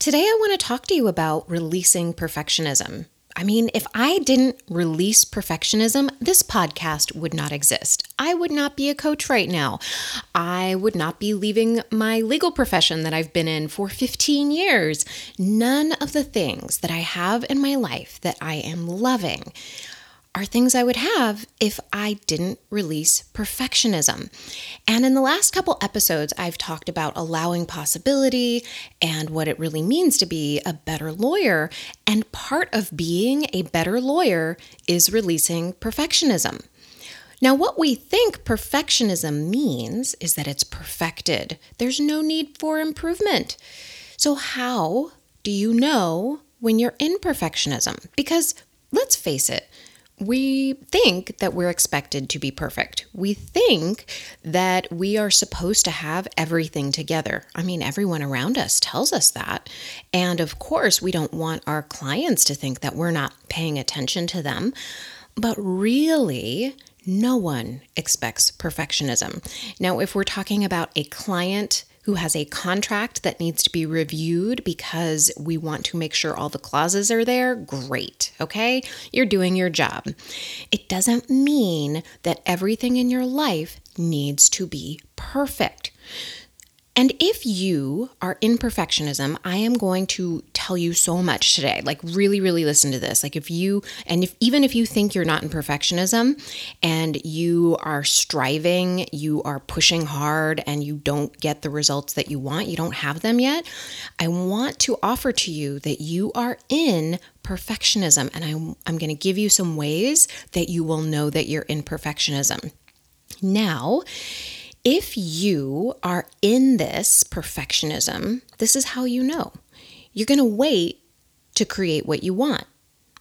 Today, I want to talk to you about releasing perfectionism. I mean, if I didn't release perfectionism, this podcast would not exist. I would not be a coach right now. I would not be leaving my legal profession that I've been in for 15 years. None of the things that I have in my life that I am loving are things I would have if I didn't release perfectionism. And in the last couple episodes, I've talked about allowing possibility and what it really means to be a better lawyer. And part of being a better lawyer is releasing perfectionism. Now, what we think perfectionism means is that it's perfected, there's no need for improvement. So, how do you know when you're in perfectionism? Because let's face it, we think that we're expected to be perfect. We think that we are supposed to have everything together. I mean, everyone around us tells us that. And of course, we don't want our clients to think that we're not paying attention to them. But really, no one expects perfectionism. Now, if we're talking about a client who has a contract that needs to be reviewed because we want to make sure all the clauses are there, great, okay? You're doing your job. It doesn't mean that everything in your life needs to be perfect. And if you are in perfectionism, I am going to tell you so much today. Like really really listen to this. Like if you and if even if you think you're not in perfectionism and you are striving, you are pushing hard and you don't get the results that you want, you don't have them yet, I want to offer to you that you are in perfectionism and I'm I'm going to give you some ways that you will know that you're in perfectionism. Now, if you are in this perfectionism, this is how you know. You're going to wait to create what you want.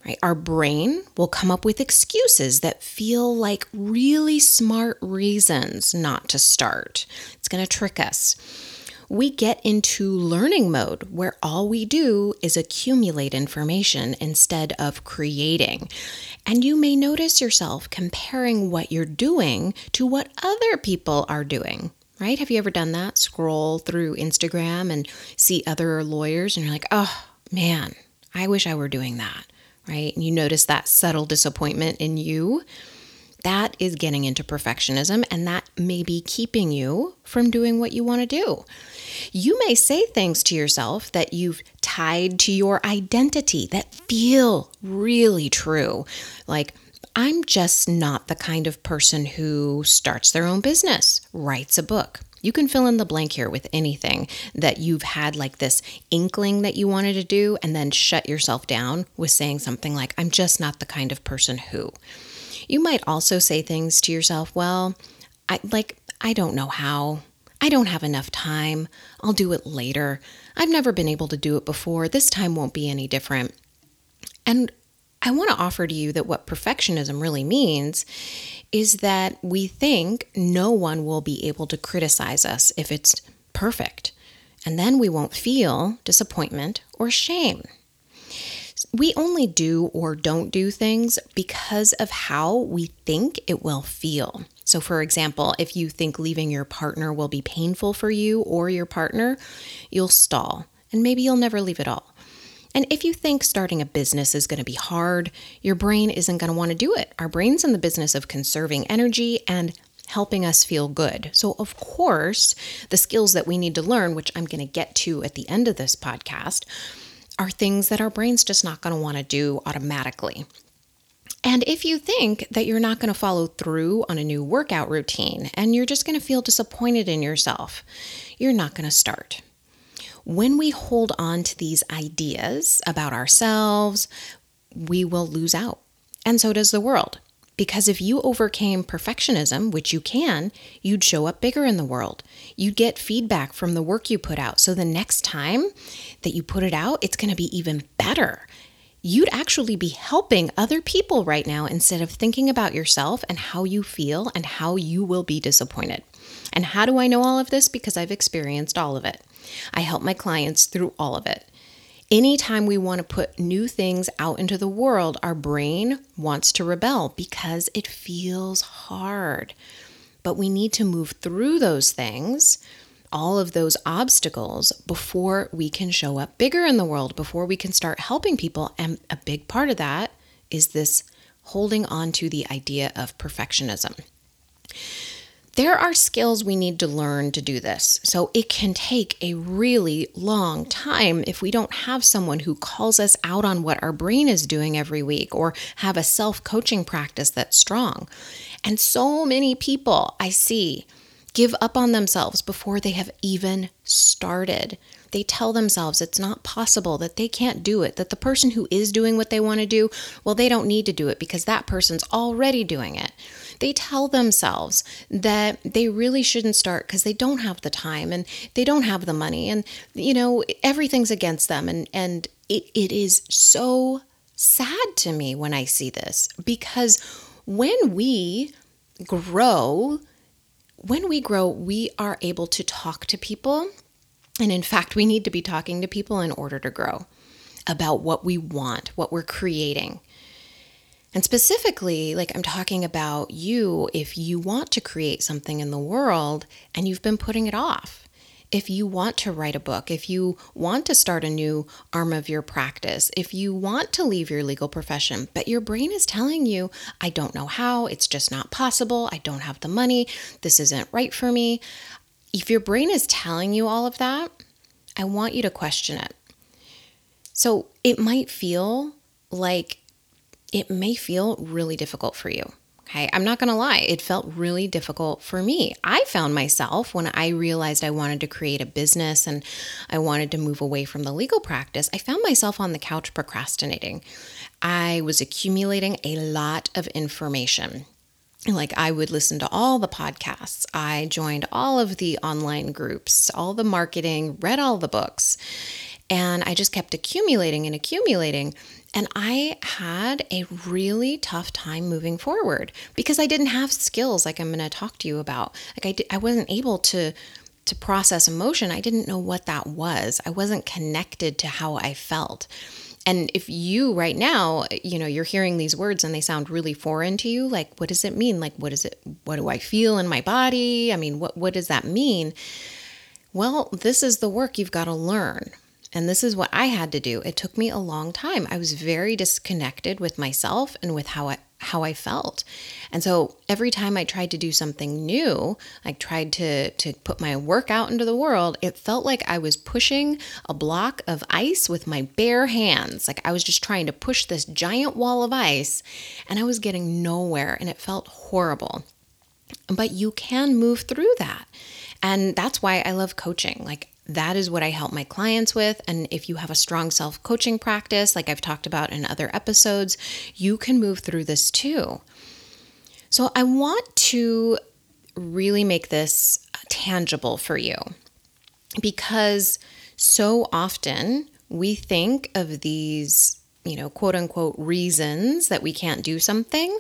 Right? Our brain will come up with excuses that feel like really smart reasons not to start. It's going to trick us we get into learning mode where all we do is accumulate information instead of creating. And you may notice yourself comparing what you're doing to what other people are doing. Right? Have you ever done that? Scroll through Instagram and see other lawyers, and you're like, oh man, I wish I were doing that. Right? And you notice that subtle disappointment in you that is getting into perfectionism, and that may be keeping you from doing what you want to do. You may say things to yourself that you've tied to your identity that feel really true. Like, I'm just not the kind of person who starts their own business, writes a book. You can fill in the blank here with anything that you've had like this inkling that you wanted to do, and then shut yourself down with saying something like, I'm just not the kind of person who. You might also say things to yourself, well, I like I don't know how. I don't have enough time. I'll do it later. I've never been able to do it before. This time won't be any different. And I want to offer to you that what perfectionism really means is that we think no one will be able to criticize us if it's perfect. And then we won't feel disappointment or shame we only do or don't do things because of how we think it will feel. So, for example, if you think leaving your partner will be painful for you or your partner, you'll stall and maybe you'll never leave at all. And if you think starting a business is going to be hard, your brain isn't going to want to do it. Our brain's in the business of conserving energy and helping us feel good. So, of course, the skills that we need to learn, which I'm going to get to at the end of this podcast, are things that our brain's just not going to want to do automatically. And if you think that you're not going to follow through on a new workout routine and you're just going to feel disappointed in yourself, you're not going to start. When we hold on to these ideas about ourselves, we will lose out. And so does the world Because if you overcame perfectionism, which you can, you'd show up bigger in the world. You'd get feedback from the work you put out. So the next time that you put it out, it's going to be even better. You'd actually be helping other people right now instead of thinking about yourself and how you feel and how you will be disappointed. And how do I know all of this? Because I've experienced all of it. I help my clients through all of it. Anytime we want to put new things out into the world, our brain wants to rebel because it feels hard. But we need to move through those things, all of those obstacles, before we can show up bigger in the world, before we can start helping people. And a big part of that is this holding on to the idea of perfectionism. There are skills we need to learn to do this. So it can take a really long time if we don't have someone who calls us out on what our brain is doing every week or have a self coaching practice that's strong. And so many people I see give up on themselves before they have even started. They tell themselves it's not possible, that they can't do it, that the person who is doing what they want to do, well, they don't need to do it because that person's already doing it they tell themselves that they really shouldn't start because they don't have the time and they don't have the money and you know everything's against them and and it, it is so sad to me when I see this because when we grow when we grow we are able to talk to people and in fact we need to be talking to people in order to grow about what we want, what we're creating. And specifically, like I'm talking about you, if you want to create something in the world and you've been putting it off, if you want to write a book, if you want to start a new arm of your practice, if you want to leave your legal profession, but your brain is telling you, I don't know how, it's just not possible, I don't have the money, this isn't right for me. If your brain is telling you all of that, I want you to question it. So it might feel like it may feel really difficult for you. Okay, I'm not gonna lie, it felt really difficult for me. I found myself when I realized I wanted to create a business and I wanted to move away from the legal practice, I found myself on the couch procrastinating. I was accumulating a lot of information. Like, I would listen to all the podcasts. I joined all of the online groups, all the marketing, read all the books. And I just kept accumulating and accumulating. And I had a really tough time moving forward because I didn't have skills like I'm going to talk to you about. Like I, I wasn't able to to process emotion. I didn't know what that was. I wasn't connected to how I felt. And if you right now, you know, you're hearing these words and they sound really foreign to you, like what does it mean? Like what is it what do I feel in my body? I mean, what what does that mean? Well, this is the work you've got to learn. And this is what I had to do. It took me a long time. I was very disconnected with myself and with how I how I felt. And so every time I tried to do something new, I tried to to put my work out into the world, it felt like I was pushing a block of ice with my bare hands. Like I was just trying to push this giant wall of ice and I was getting nowhere and it felt horrible. But you can move through that. And that's why I love coaching. Like that is what I help my clients with. And if you have a strong self coaching practice, like I've talked about in other episodes, you can move through this too. So I want to really make this tangible for you because so often we think of these, you know, quote unquote reasons that we can't do something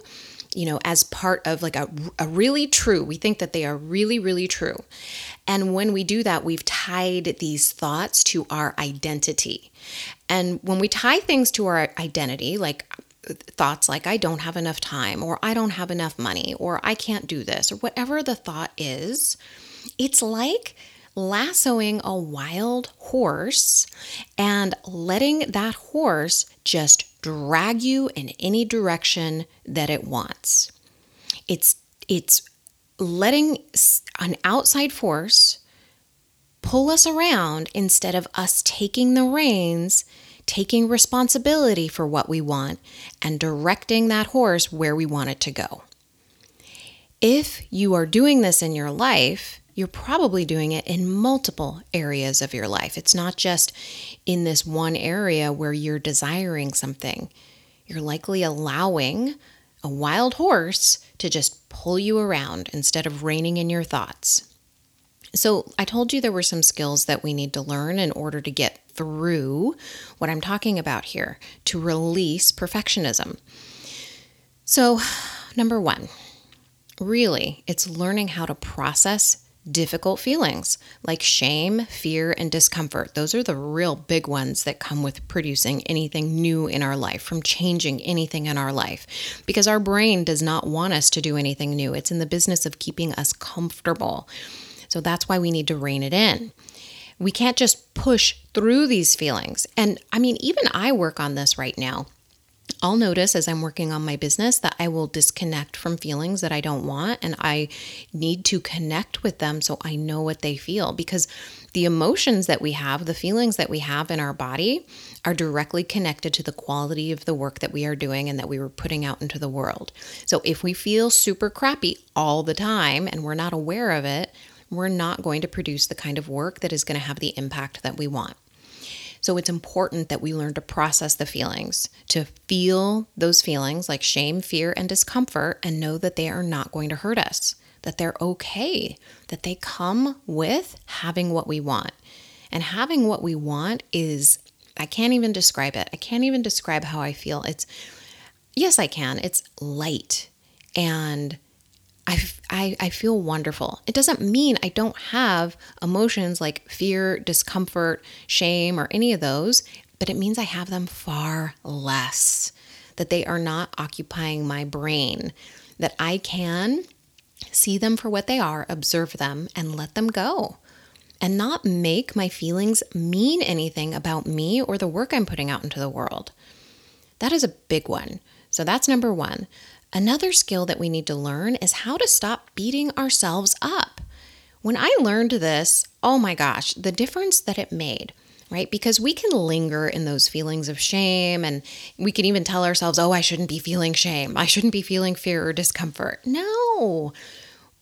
you know, as part of like a, a really true, we think that they are really, really true. And when we do that, we've tied these thoughts to our identity. And when we tie things to our identity, like thoughts like I don't have enough time, or I don't have enough money, or I can't do this, or whatever the thought is, it's like lassoing a wild horse and letting that horse just drag you in any direction that it wants. It's it's letting an outside force pull us around instead of us taking the reins, taking responsibility for what we want and directing that horse where we want it to go. If you are doing this in your life, you're probably doing it in multiple areas of your life. It's not just in this one area where you're desiring something. You're likely allowing a wild horse to just pull you around instead of reining in your thoughts. So, I told you there were some skills that we need to learn in order to get through what I'm talking about here to release perfectionism. So, number one, really, it's learning how to process difficult feelings like shame, fear, and discomfort. Those are the real big ones that come with producing anything new in our life, from changing anything in our life, because our brain does not want us to do anything new. It's in the business of keeping us comfortable. So that's why we need to rein it in. We can't just push through these feelings. And I mean, even I work on this right now. I'll notice as I'm working on my business that I will disconnect from feelings that I don't want and I need to connect with them so I know what they feel because the emotions that we have, the feelings that we have in our body are directly connected to the quality of the work that we are doing and that we were putting out into the world. So if we feel super crappy all the time and we're not aware of it, we're not going to produce the kind of work that is going to have the impact that we want. So it's important that we learn to process the feelings, to feel those feelings like shame, fear, and discomfort, and know that they are not going to hurt us, that they're okay, that they come with having what we want. And having what we want is, I can't even describe it. I can't even describe how I feel. It's, yes, I can. It's light and I, I, I feel wonderful. It doesn't mean I don't have emotions like fear, discomfort, shame, or any of those, but it means I have them far less, that they are not occupying my brain, that I can see them for what they are, observe them, and let them go, and not make my feelings mean anything about me or the work I'm putting out into the world. That is a big one. So that's number one. Another skill that we need to learn is how to stop beating ourselves up. When I learned this, oh my gosh, the difference that it made, right? Because we can linger in those feelings of shame and we can even tell ourselves, oh, I shouldn't be feeling shame. I shouldn't be feeling fear or discomfort. No.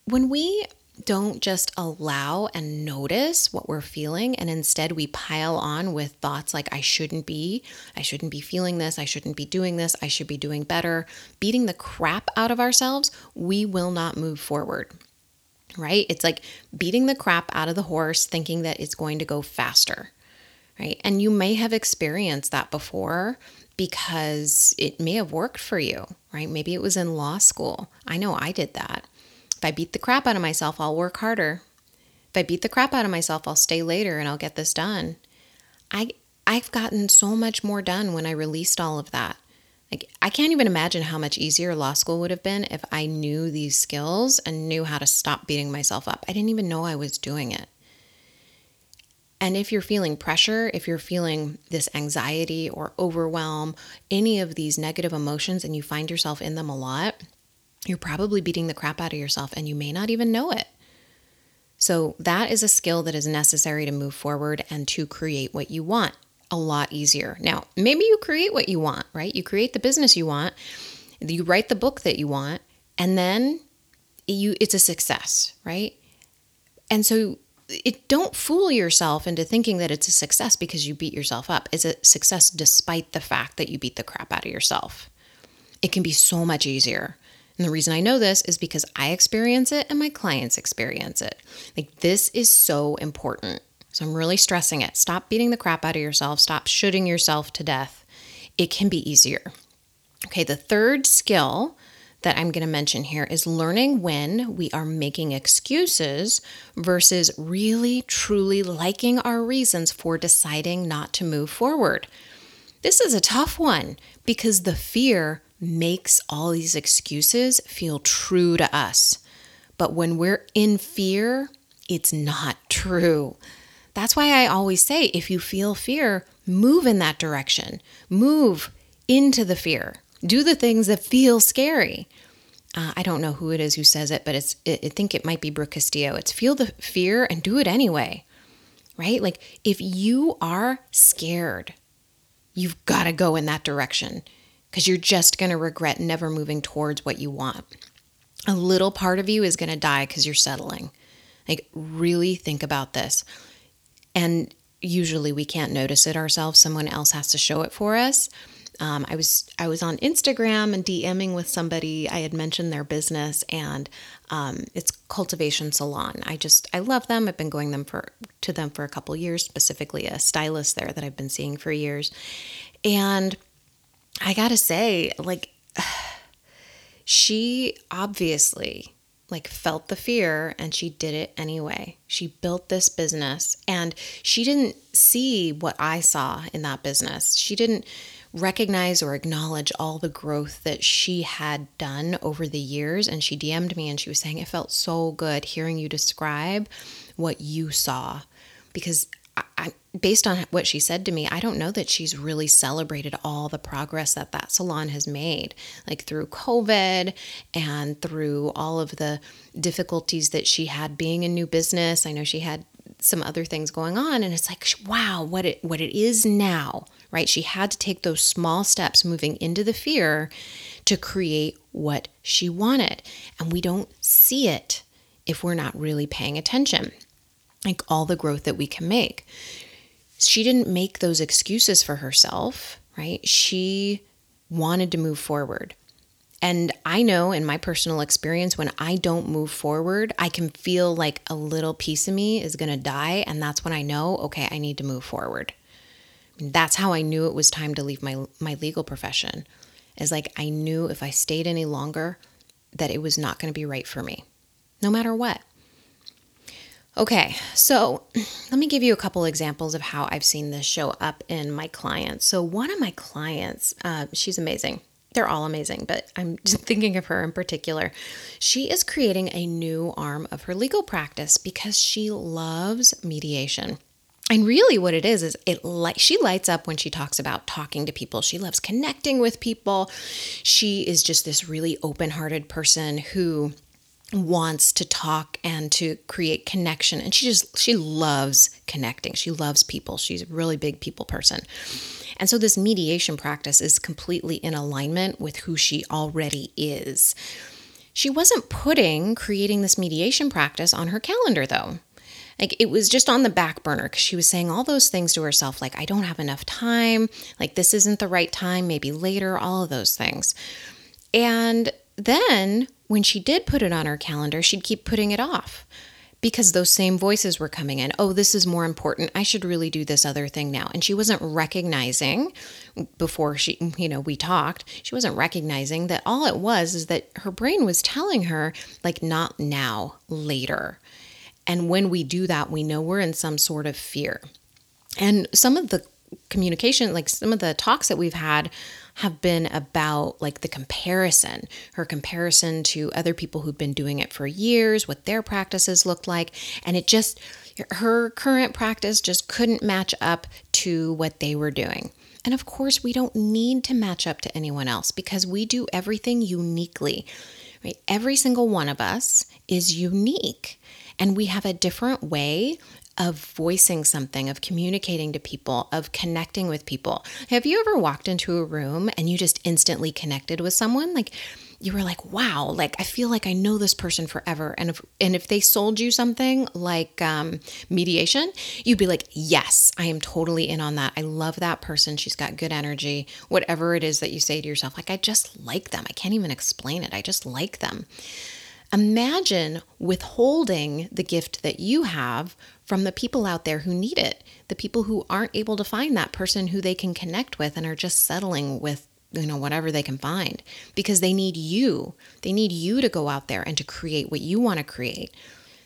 When we don't just allow and notice what we're feeling and instead we pile on with thoughts like I shouldn't be, I shouldn't be feeling this, I shouldn't be doing this, I should be doing better, beating the crap out of ourselves, we will not move forward. Right? It's like beating the crap out of the horse thinking that it's going to go faster. Right? And you may have experienced that before because it may have worked for you, right? Maybe it was in law school. I know I did that if I beat the crap out of myself, I'll work harder. If I beat the crap out of myself, I'll stay later and I'll get this done. I I've gotten so much more done when I released all of that. Like I can't even imagine how much easier law school would have been if I knew these skills and knew how to stop beating myself up. I didn't even know I was doing it. And if you're feeling pressure, if you're feeling this anxiety or overwhelm, any of these negative emotions and you find yourself in them a lot, you're probably beating the crap out of yourself and you may not even know it. So, that is a skill that is necessary to move forward and to create what you want a lot easier. Now, maybe you create what you want, right? You create the business you want, you write the book that you want, and then you it's a success, right? And so it don't fool yourself into thinking that it's a success because you beat yourself up. It's a success despite the fact that you beat the crap out of yourself. It can be so much easier. And the reason I know this is because I experience it and my clients experience it. Like, this is so important. So I'm really stressing it. Stop beating the crap out of yourself, stop shooting yourself to death. It can be easier. Okay, the third skill that I'm going to mention here is learning when we are making excuses versus really truly liking our reasons for deciding not to move forward. This is a tough one because the fear makes all these excuses feel true to us. But when we're in fear, it's not true. That's why I always say if you feel fear, move in that direction, move into the fear, do the things that feel scary. Uh, I don't know who it is who says it, but it's it, I think it might be Brooke Castillo. It's feel the fear and do it anyway, right? Like if you are scared, you've got to go in that direction because you're just going to regret never moving towards what you want. A little part of you is going to die because you're settling. Like, really think about this. And usually we can't notice it ourselves, someone else has to show it for us. Um, I was I was on Instagram and DMing with somebody. I had mentioned their business, and um, it's Cultivation Salon. I just I love them. I've been going them for to them for a couple years. Specifically, a stylist there that I've been seeing for years, and I gotta say, like, she obviously like felt the fear and she did it anyway. She built this business and she didn't see what I saw in that business. She didn't recognize or acknowledge all the growth that she had done over the years. And she DM'd me and she was saying, It felt so good hearing you describe what you saw because I, based on what she said to me, I don't know that she's really celebrated all the progress that that salon has made, like through COVID and through all of the difficulties that she had being a new business. I know she had some other things going on, and it's like, wow, what it what it is now, right? She had to take those small steps moving into the fear to create what she wanted, and we don't see it if we're not really paying attention like all the growth that we can make. She didn't make those excuses for herself, right? She wanted to move forward. And I know in my personal experience, when I don't move forward, I can feel like a little piece of me is going to die. And that's when I know, okay, I need to move forward. that's how I knew it was time to leave my, my legal profession. Is like I knew if I stayed any longer, that it was not going to be right for me, no matter what. Okay, so let me give you a couple examples of how I've seen this show up in my clients. So, one of my clients, uh, she's amazing. They're all amazing, but I'm just thinking of her in particular. She is creating a new arm of her legal practice because she loves mediation. And really, what it is is it like she lights up when she talks about talking to people. She loves connecting with people. She is just this really open-hearted person who wants to talk and to create connection. And she just she loves connecting. She loves people. She's a really big people person. And so this mediation practice is completely in alignment with who she already is. She wasn't putting creating this mediation practice on her calendar though. Like it was just on the back burner because she was saying all those things to herself like i don't have enough time. Like this isn't the right time. Maybe later. All of those things. And then when she did put it on her calendar, she'd keep putting it off because those same voices were coming in. Oh, this is more important. I should really do this other thing now. And she wasn't recognizing before she, you know, we talked, she wasn't recognizing that all it was is that her brain was telling her, like, not now, later. And when we do that, we know we're in some sort of fear. And some of the communication, like some of the talks that we've had have been about like the comparison, her comparison to other people who've been doing it for years, what their practices looked like. And it just, her current practice just couldn't match up to what they were doing. And of course, we don't need to match up to anyone else because we do everything uniquely. Right? Every single one of us is unique and we have a different way of voicing something, of communicating to people, of connecting with people. Have you ever walked into a room and you just instantly connected with someone? Like you were like, "Wow, like I feel like I know this person forever." And if and if they sold you something like um, mediation, you'd be like, "Yes, I am totally in on that. I love that person. She's got good energy. Whatever it is that you say to yourself, like I just like them. I can't even explain it. I just like them." Imagine withholding the gift that you have from the people out there who need it, the people who aren't able to find that person who they can connect with and are just settling with you know whatever they can find because they need you. They need you to go out there and to create what you want to create.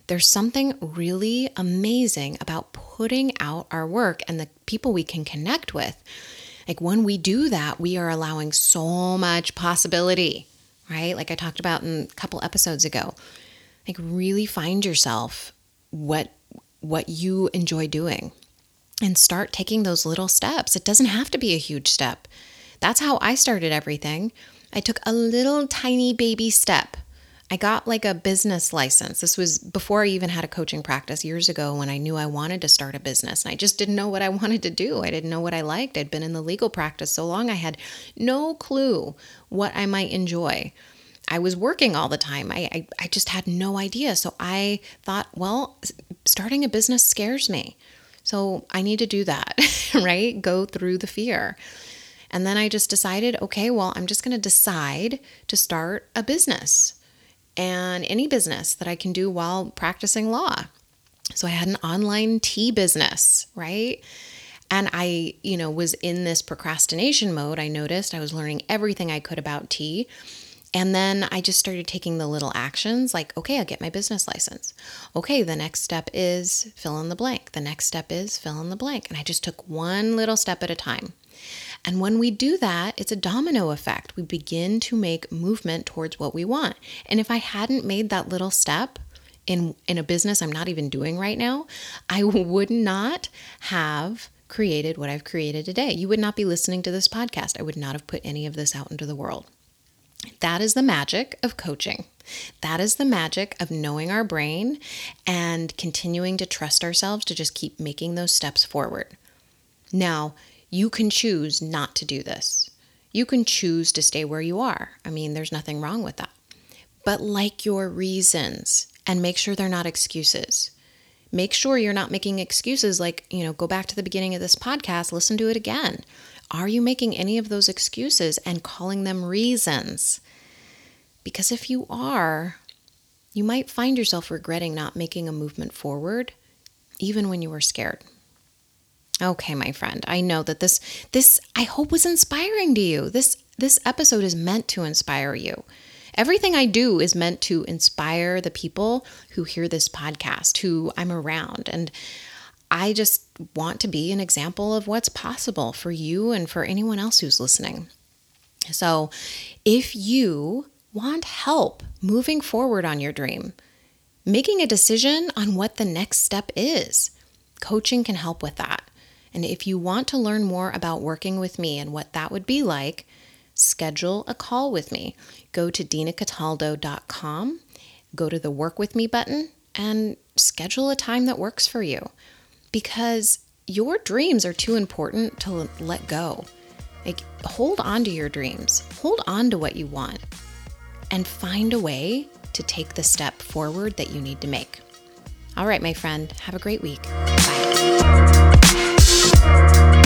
There's something really amazing about putting out our work and the people we can connect with. Like when we do that, we are allowing so much possibility right? Like I talked about in a couple episodes ago. Like really find yourself what what you enjoy doing and start taking those little steps. It doesn't have to be a huge step. That's how I started everything. I took a little tiny baby step I got like a business license. This was before I even had a coaching practice years ago when I knew I wanted to start a business. And I just didn't know what I wanted to do. I didn't know what I liked. I'd been in the legal practice so long, I had no clue what I might enjoy. I was working all the time. I, I, I just had no idea. So I thought, well, starting a business scares me. So I need to do that, right? Go through the fear. And then I just decided, okay, well, I'm just going to decide to start a business and any business that I can do while practicing law. So I had an online tea business, right? And I, you know, was in this procrastination mode. I noticed I was learning everything I could about tea. And then I just started taking the little actions like, okay, I'll get my business license. Okay, the next step is fill in the blank. The next step is fill in the blank. And I just took one little step at a time. And when we do that, it's a domino effect. We begin to make movement towards what we want. And if I hadn't made that little step, in, in a business I'm not even doing right now, I would not have created what I've created today. You would not be listening to this podcast. I would not have put any of this out into the world. That is the magic of coaching. That is the magic of knowing our brain and continuing to trust ourselves to just keep making those steps forward. Now, you can choose not to do this. You can choose to stay where you are. I mean, there's nothing wrong with that. But like your reasons and make sure they're not excuses. Make sure you're not making excuses like, you know, go back to the beginning of this podcast, listen to it again. Are you making any of those excuses and calling them reasons? Because if you are, you might find yourself regretting not making a movement forward, even when you were scared. Okay, my friend, I know that this this I hope was inspiring to you. This this episode is meant to inspire you. Everything I do is meant to inspire the people who hear this podcast, who I'm around. And I just want to be an example of what's possible for you and for anyone else who's listening. So, if you want help moving forward on your dream, making a decision on what the next step is, coaching can help with that. And if you want to learn more about working with me and what that would be like, schedule a call with me. Go to dinacataldo.com, go to the work with me button, and schedule a time that works for you because your dreams are too important to let go. Like, hold on to your dreams, hold on to what you want, and find a way to take the step forward that you need to make. All right, my friend, have a great week. Bye.